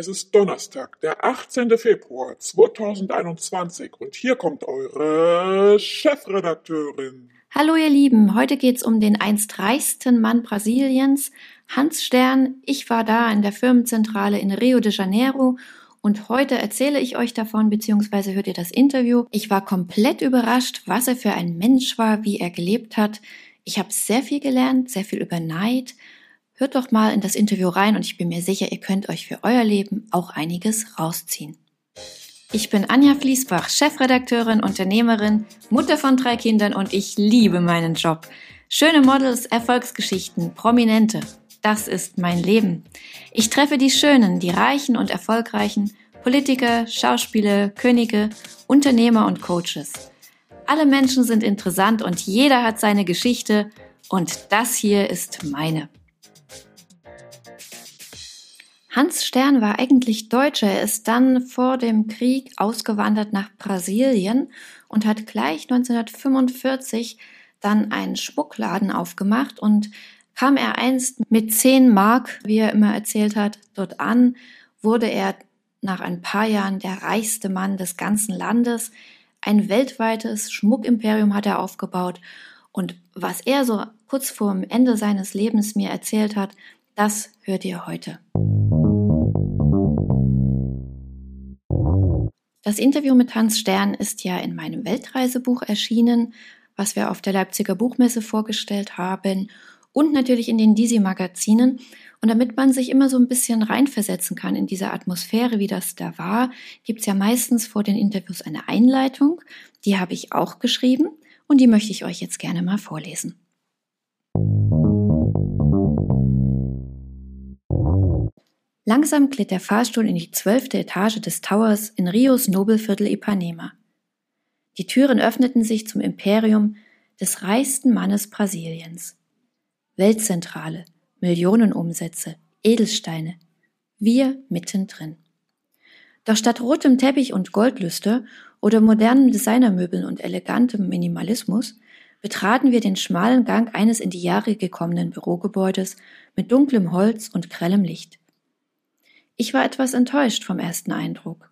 Es ist Donnerstag, der 18. Februar 2021 und hier kommt eure Chefredakteurin. Hallo ihr Lieben, heute geht's um den einst reichsten Mann Brasiliens, Hans Stern. Ich war da in der Firmenzentrale in Rio de Janeiro und heute erzähle ich euch davon, beziehungsweise hört ihr das Interview. Ich war komplett überrascht, was er für ein Mensch war, wie er gelebt hat. Ich habe sehr viel gelernt, sehr viel über Neid, Hört doch mal in das Interview rein und ich bin mir sicher, ihr könnt euch für euer Leben auch einiges rausziehen. Ich bin Anja Fließbach, Chefredakteurin, Unternehmerin, Mutter von drei Kindern und ich liebe meinen Job. Schöne Models, Erfolgsgeschichten, Prominente. Das ist mein Leben. Ich treffe die Schönen, die Reichen und Erfolgreichen, Politiker, Schauspieler, Könige, Unternehmer und Coaches. Alle Menschen sind interessant und jeder hat seine Geschichte und das hier ist meine. Hans Stern war eigentlich Deutscher. Er ist dann vor dem Krieg ausgewandert nach Brasilien und hat gleich 1945 dann einen Schmuckladen aufgemacht und kam er einst mit 10 Mark, wie er immer erzählt hat, dort an, wurde er nach ein paar Jahren der reichste Mann des ganzen Landes. Ein weltweites Schmuckimperium hat er aufgebaut und was er so kurz vor dem Ende seines Lebens mir erzählt hat, das hört ihr heute. Das Interview mit Hans Stern ist ja in meinem Weltreisebuch erschienen, was wir auf der Leipziger Buchmesse vorgestellt haben und natürlich in den Disi-Magazinen. Und damit man sich immer so ein bisschen reinversetzen kann in diese Atmosphäre, wie das da war, gibt's ja meistens vor den Interviews eine Einleitung. Die habe ich auch geschrieben und die möchte ich euch jetzt gerne mal vorlesen. Langsam glitt der Fahrstuhl in die zwölfte Etage des Towers in Rios Nobelviertel Ipanema. Die Türen öffneten sich zum Imperium des reichsten Mannes Brasiliens. Weltzentrale, Millionenumsätze, Edelsteine, wir mittendrin. Doch statt rotem Teppich und Goldlüster oder modernen Designermöbeln und elegantem Minimalismus betraten wir den schmalen Gang eines in die Jahre gekommenen Bürogebäudes mit dunklem Holz und grellem Licht. Ich war etwas enttäuscht vom ersten Eindruck.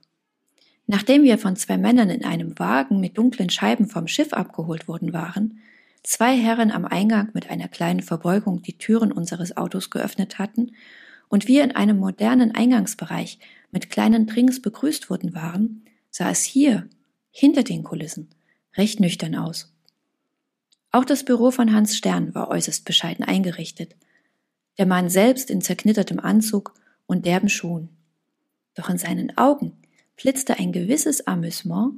Nachdem wir von zwei Männern in einem Wagen mit dunklen Scheiben vom Schiff abgeholt worden waren, zwei Herren am Eingang mit einer kleinen Verbeugung die Türen unseres Autos geöffnet hatten und wir in einem modernen Eingangsbereich mit kleinen Drinks begrüßt worden waren, sah es hier, hinter den Kulissen, recht nüchtern aus. Auch das Büro von Hans Stern war äußerst bescheiden eingerichtet. Der Mann selbst in zerknittertem Anzug und derben Schuhen. Doch in seinen Augen blitzte ein gewisses Amüsement,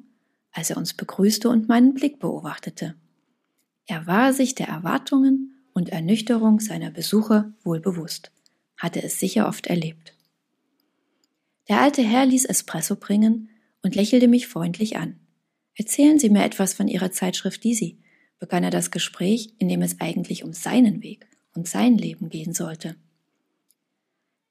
als er uns begrüßte und meinen Blick beobachtete. Er war sich der Erwartungen und Ernüchterung seiner Besucher wohl bewusst, hatte es sicher oft erlebt. Der alte Herr ließ Espresso bringen und lächelte mich freundlich an. Erzählen Sie mir etwas von Ihrer Zeitschrift Disi, begann er das Gespräch, in dem es eigentlich um seinen Weg und sein Leben gehen sollte.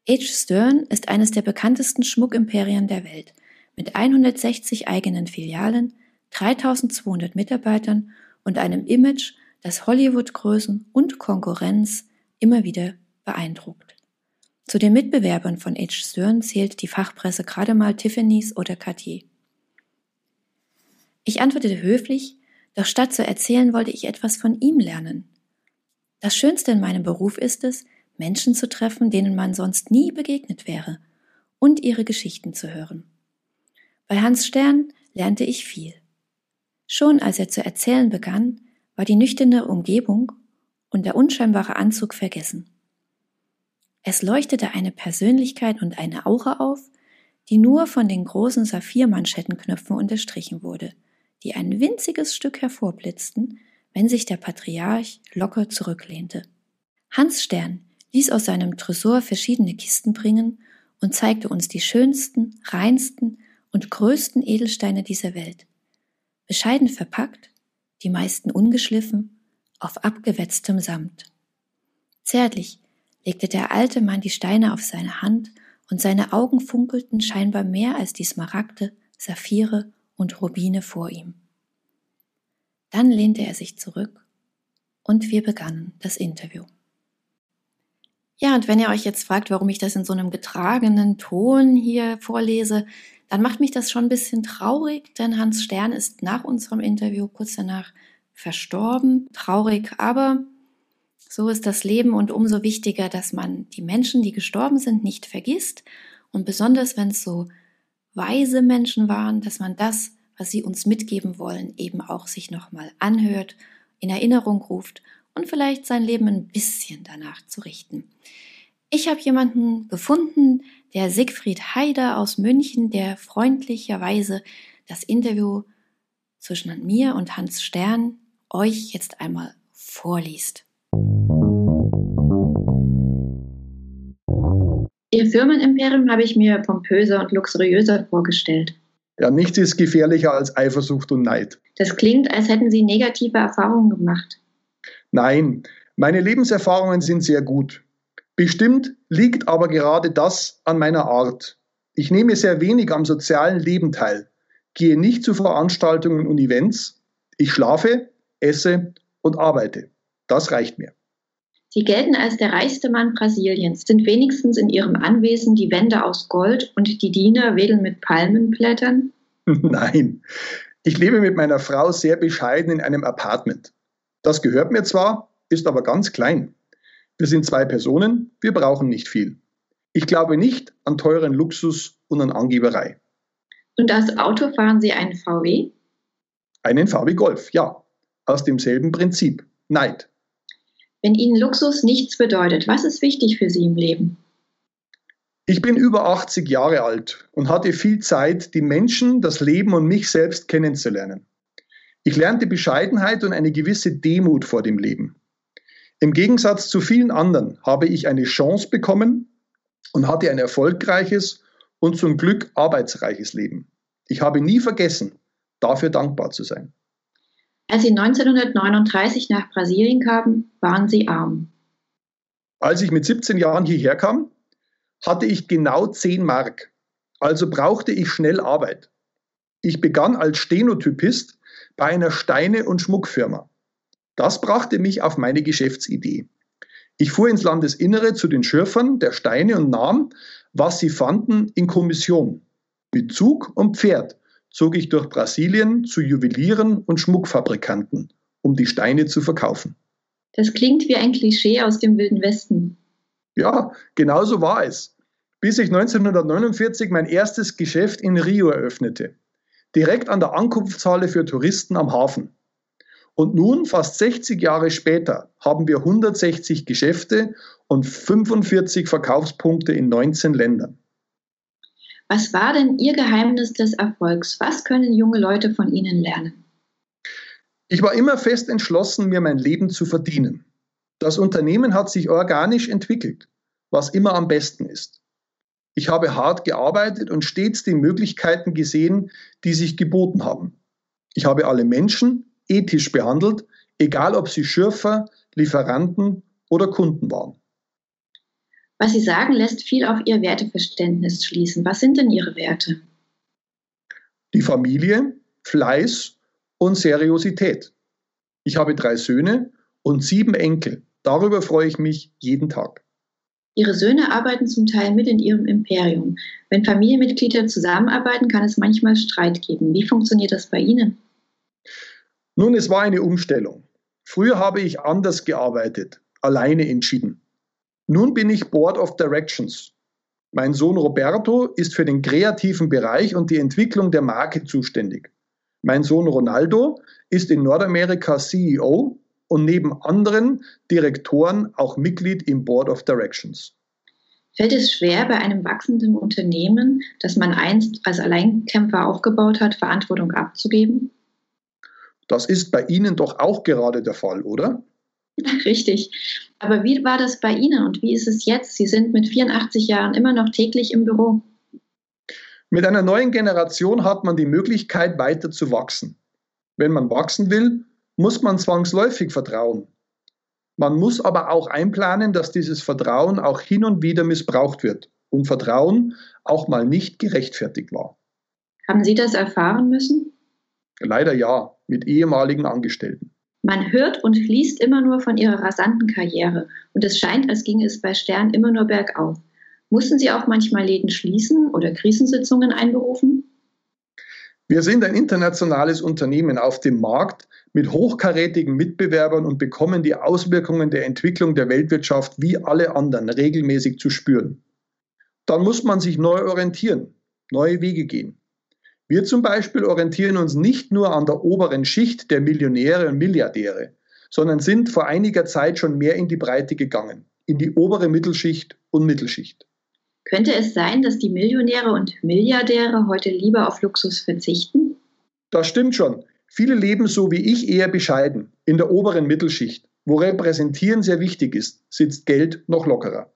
H. Stern ist eines der bekanntesten Schmuckimperien der Welt mit 160 eigenen Filialen, 3200 Mitarbeitern und einem Image, das Hollywood-Größen und Konkurrenz immer wieder beeindruckt. Zu den Mitbewerbern von H. Stern zählt die Fachpresse gerade mal Tiffany's oder Cartier. Ich antwortete höflich, doch statt zu erzählen wollte ich etwas von ihm lernen. Das Schönste in meinem Beruf ist es, Menschen zu treffen, denen man sonst nie begegnet wäre, und ihre Geschichten zu hören. Bei Hans Stern lernte ich viel. Schon als er zu erzählen begann, war die nüchterne Umgebung und der unscheinbare Anzug vergessen. Es leuchtete eine Persönlichkeit und eine Aura auf, die nur von den großen Saphirmanschettenknöpfen unterstrichen wurde, die ein winziges Stück hervorblitzten, wenn sich der Patriarch locker zurücklehnte. Hans Stern ließ aus seinem Tresor verschiedene Kisten bringen und zeigte uns die schönsten, reinsten und größten Edelsteine dieser Welt. Bescheiden verpackt, die meisten ungeschliffen, auf abgewetztem Samt. Zärtlich legte der alte Mann die Steine auf seine Hand und seine Augen funkelten scheinbar mehr als die Smaragde, Saphire und Rubine vor ihm. Dann lehnte er sich zurück und wir begannen das Interview. Ja, und wenn ihr euch jetzt fragt, warum ich das in so einem getragenen Ton hier vorlese, dann macht mich das schon ein bisschen traurig, denn Hans Stern ist nach unserem Interview kurz danach verstorben. Traurig, aber so ist das Leben und umso wichtiger, dass man die Menschen, die gestorben sind, nicht vergisst und besonders wenn es so weise Menschen waren, dass man das, was sie uns mitgeben wollen, eben auch sich nochmal anhört, in Erinnerung ruft und vielleicht sein Leben ein bisschen danach zu richten. Ich habe jemanden gefunden, der Siegfried Haider aus München, der freundlicherweise das Interview zwischen mir und Hans Stern euch jetzt einmal vorliest. Ihr Firmenimperium habe ich mir pompöser und luxuriöser vorgestellt. Ja, nichts ist gefährlicher als Eifersucht und Neid. Das klingt, als hätten Sie negative Erfahrungen gemacht. Nein, meine Lebenserfahrungen sind sehr gut. Bestimmt liegt aber gerade das an meiner Art. Ich nehme sehr wenig am sozialen Leben teil, gehe nicht zu Veranstaltungen und Events, ich schlafe, esse und arbeite. Das reicht mir. Sie gelten als der reichste Mann Brasiliens, sind wenigstens in ihrem Anwesen die Wände aus Gold und die Diener wedeln mit Palmenblättern? Nein, ich lebe mit meiner Frau sehr bescheiden in einem Apartment. Das gehört mir zwar, ist aber ganz klein. Wir sind zwei Personen, wir brauchen nicht viel. Ich glaube nicht an teuren Luxus und an Angeberei. Und als Auto fahren Sie einen VW? Einen VW Golf, ja. Aus demselben Prinzip. Neid. Wenn Ihnen Luxus nichts bedeutet, was ist wichtig für Sie im Leben? Ich bin über 80 Jahre alt und hatte viel Zeit, die Menschen, das Leben und mich selbst kennenzulernen. Ich lernte Bescheidenheit und eine gewisse Demut vor dem Leben. Im Gegensatz zu vielen anderen habe ich eine Chance bekommen und hatte ein erfolgreiches und zum Glück arbeitsreiches Leben. Ich habe nie vergessen, dafür dankbar zu sein. Als Sie 1939 nach Brasilien kamen, waren Sie arm. Als ich mit 17 Jahren hierher kam, hatte ich genau 10 Mark. Also brauchte ich schnell Arbeit. Ich begann als Stenotypist bei einer Steine- und Schmuckfirma. Das brachte mich auf meine Geschäftsidee. Ich fuhr ins Landesinnere zu den Schürfern der Steine und nahm, was sie fanden, in Kommission. Mit Zug und Pferd zog ich durch Brasilien zu Juwelieren und Schmuckfabrikanten, um die Steine zu verkaufen. Das klingt wie ein Klischee aus dem Wilden Westen. Ja, genau so war es. Bis ich 1949 mein erstes Geschäft in Rio eröffnete direkt an der Ankunftshalle für Touristen am Hafen. Und nun, fast 60 Jahre später, haben wir 160 Geschäfte und 45 Verkaufspunkte in 19 Ländern. Was war denn Ihr Geheimnis des Erfolgs? Was können junge Leute von Ihnen lernen? Ich war immer fest entschlossen, mir mein Leben zu verdienen. Das Unternehmen hat sich organisch entwickelt, was immer am besten ist. Ich habe hart gearbeitet und stets die Möglichkeiten gesehen, die sich geboten haben. Ich habe alle Menschen ethisch behandelt, egal ob sie Schürfer, Lieferanten oder Kunden waren. Was Sie sagen, lässt viel auf Ihr Werteverständnis schließen. Was sind denn Ihre Werte? Die Familie, Fleiß und Seriosität. Ich habe drei Söhne und sieben Enkel. Darüber freue ich mich jeden Tag. Ihre Söhne arbeiten zum Teil mit in ihrem Imperium. Wenn Familienmitglieder zusammenarbeiten, kann es manchmal Streit geben. Wie funktioniert das bei Ihnen? Nun, es war eine Umstellung. Früher habe ich anders gearbeitet, alleine entschieden. Nun bin ich Board of Directions. Mein Sohn Roberto ist für den kreativen Bereich und die Entwicklung der Marke zuständig. Mein Sohn Ronaldo ist in Nordamerika CEO und neben anderen Direktoren auch Mitglied im Board of Directions. Fällt es schwer, bei einem wachsenden Unternehmen, das man einst als Alleinkämpfer aufgebaut hat, Verantwortung abzugeben? Das ist bei Ihnen doch auch gerade der Fall, oder? Richtig. Aber wie war das bei Ihnen und wie ist es jetzt? Sie sind mit 84 Jahren immer noch täglich im Büro. Mit einer neuen Generation hat man die Möglichkeit, weiter zu wachsen. Wenn man wachsen will, muss man zwangsläufig vertrauen. Man muss aber auch einplanen, dass dieses Vertrauen auch hin und wieder missbraucht wird und Vertrauen auch mal nicht gerechtfertigt war. Haben Sie das erfahren müssen? Leider ja, mit ehemaligen Angestellten. Man hört und liest immer nur von ihrer rasanten Karriere und es scheint, als ginge es bei Stern immer nur bergauf. Mussten Sie auch manchmal Läden schließen oder Krisensitzungen einberufen? Wir sind ein internationales Unternehmen auf dem Markt mit hochkarätigen Mitbewerbern und bekommen die Auswirkungen der Entwicklung der Weltwirtschaft wie alle anderen regelmäßig zu spüren. Dann muss man sich neu orientieren, neue Wege gehen. Wir zum Beispiel orientieren uns nicht nur an der oberen Schicht der Millionäre und Milliardäre, sondern sind vor einiger Zeit schon mehr in die Breite gegangen, in die obere Mittelschicht und Mittelschicht. Könnte es sein, dass die Millionäre und Milliardäre heute lieber auf Luxus verzichten? Das stimmt schon. Viele leben so wie ich eher bescheiden, in der oberen Mittelschicht, wo Repräsentieren sehr wichtig ist, sitzt Geld noch lockerer.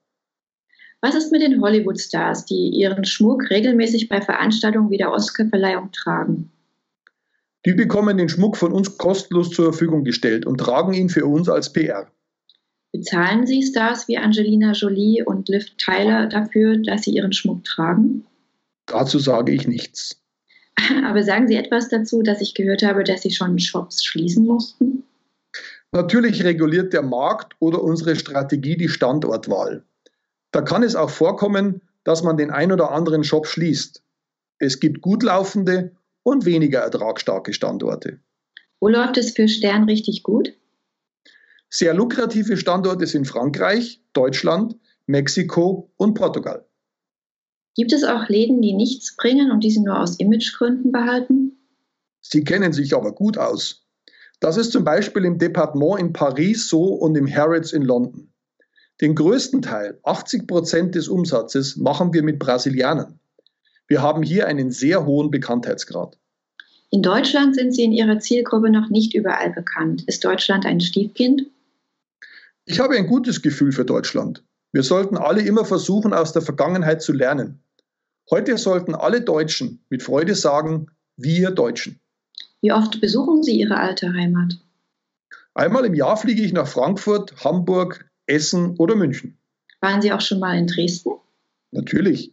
Was ist mit den Hollywood-Stars, die ihren Schmuck regelmäßig bei Veranstaltungen wie der Oscarverleihung tragen? Die bekommen den Schmuck von uns kostenlos zur Verfügung gestellt und tragen ihn für uns als PR. Bezahlen Sie Stars wie Angelina Jolie und Liv Tyler dafür, dass sie ihren Schmuck tragen? Dazu sage ich nichts. Aber sagen Sie etwas dazu, dass ich gehört habe, dass Sie schon Shops schließen mussten? Natürlich reguliert der Markt oder unsere Strategie die Standortwahl. Da kann es auch vorkommen, dass man den ein oder anderen Shop schließt. Es gibt gut laufende und weniger ertragsstarke Standorte. Wo läuft es für Stern richtig gut? Sehr lukrative Standorte sind Frankreich, Deutschland, Mexiko und Portugal. Gibt es auch Läden, die nichts bringen und die sie nur aus Imagegründen behalten? Sie kennen sich aber gut aus. Das ist zum Beispiel im Departement in Paris so und im Harrods in London. Den größten Teil, 80 Prozent des Umsatzes, machen wir mit Brasilianern. Wir haben hier einen sehr hohen Bekanntheitsgrad. In Deutschland sind Sie in Ihrer Zielgruppe noch nicht überall bekannt. Ist Deutschland ein Stiefkind? Ich habe ein gutes Gefühl für Deutschland. Wir sollten alle immer versuchen, aus der Vergangenheit zu lernen. Heute sollten alle Deutschen mit Freude sagen, wir Deutschen. Wie oft besuchen Sie Ihre alte Heimat? Einmal im Jahr fliege ich nach Frankfurt, Hamburg, Essen oder München. Waren Sie auch schon mal in Dresden? Natürlich.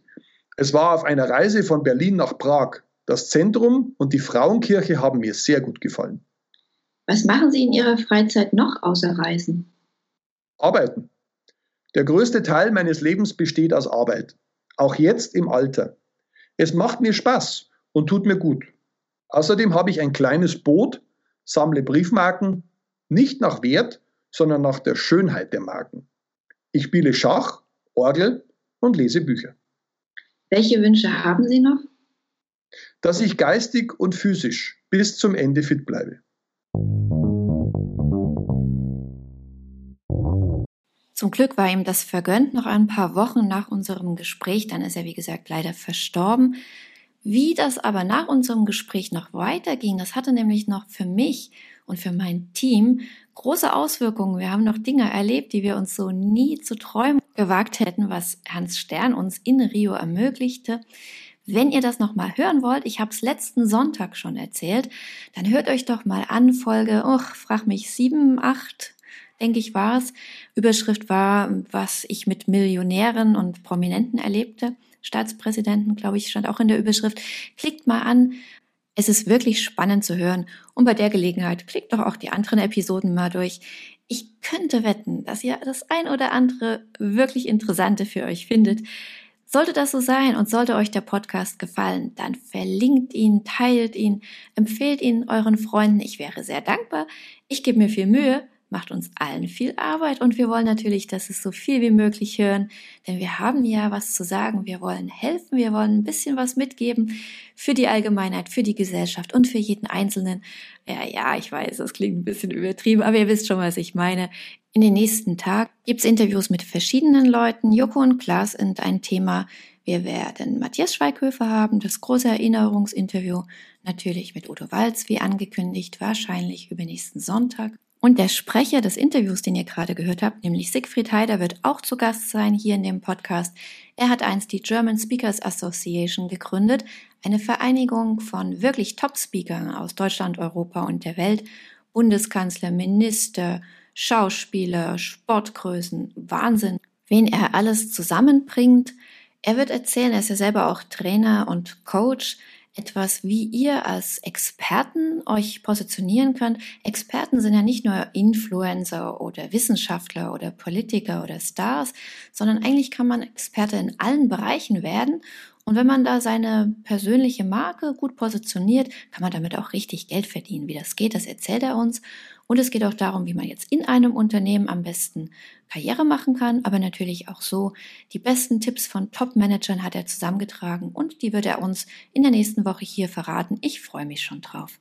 Es war auf einer Reise von Berlin nach Prag. Das Zentrum und die Frauenkirche haben mir sehr gut gefallen. Was machen Sie in Ihrer Freizeit noch außer Reisen? Arbeiten. Der größte Teil meines Lebens besteht aus Arbeit. Auch jetzt im Alter. Es macht mir Spaß und tut mir gut. Außerdem habe ich ein kleines Boot, sammle Briefmarken, nicht nach Wert, sondern nach der Schönheit der Marken. Ich spiele Schach, Orgel und lese Bücher. Welche Wünsche haben Sie noch? Dass ich geistig und physisch bis zum Ende fit bleibe. Zum Glück war ihm das vergönnt noch ein paar Wochen nach unserem Gespräch. Dann ist er, wie gesagt, leider verstorben. Wie das aber nach unserem Gespräch noch weiterging, das hatte nämlich noch für mich und für mein Team große Auswirkungen. Wir haben noch Dinge erlebt, die wir uns so nie zu träumen gewagt hätten, was Hans Stern uns in Rio ermöglichte. Wenn ihr das nochmal hören wollt, ich habe es letzten Sonntag schon erzählt, dann hört euch doch mal an, Folge, oh, frag mich, sieben, acht, denke ich, war es. Überschrift war, was ich mit Millionären und Prominenten erlebte. Staatspräsidenten, glaube ich, stand auch in der Überschrift. Klickt mal an, es ist wirklich spannend zu hören und bei der Gelegenheit klickt doch auch die anderen Episoden mal durch. Ich könnte wetten, dass ihr das ein oder andere wirklich Interessante für euch findet. Sollte das so sein und sollte euch der Podcast gefallen, dann verlinkt ihn, teilt ihn, empfehlt ihn euren Freunden. Ich wäre sehr dankbar. Ich gebe mir viel Mühe macht uns allen viel Arbeit und wir wollen natürlich, dass es so viel wie möglich hören, denn wir haben ja was zu sagen, wir wollen helfen, wir wollen ein bisschen was mitgeben für die Allgemeinheit, für die Gesellschaft und für jeden Einzelnen. Ja, ja, ich weiß, das klingt ein bisschen übertrieben, aber ihr wisst schon, was ich meine. In den nächsten Tagen gibt's Interviews mit verschiedenen Leuten. Joko und Klaas sind ein Thema. Wir werden Matthias Schweighöfer haben, das große Erinnerungsinterview, natürlich mit Udo Walz, wie angekündigt, wahrscheinlich übernächsten Sonntag. Und der Sprecher des Interviews, den ihr gerade gehört habt, nämlich Siegfried Heider, wird auch zu Gast sein hier in dem Podcast. Er hat einst die German Speakers Association gegründet, eine Vereinigung von wirklich Top-Speakern aus Deutschland, Europa und der Welt. Bundeskanzler, Minister, Schauspieler, Sportgrößen, Wahnsinn. Wen er alles zusammenbringt. Er wird erzählen, er ist ja selber auch Trainer und Coach. Etwas, wie ihr als Experten euch positionieren könnt. Experten sind ja nicht nur Influencer oder Wissenschaftler oder Politiker oder Stars, sondern eigentlich kann man Experte in allen Bereichen werden. Und wenn man da seine persönliche Marke gut positioniert, kann man damit auch richtig Geld verdienen. Wie das geht, das erzählt er uns. Und es geht auch darum, wie man jetzt in einem Unternehmen am besten Karriere machen kann, aber natürlich auch so. Die besten Tipps von Top-Managern hat er zusammengetragen und die wird er uns in der nächsten Woche hier verraten. Ich freue mich schon drauf.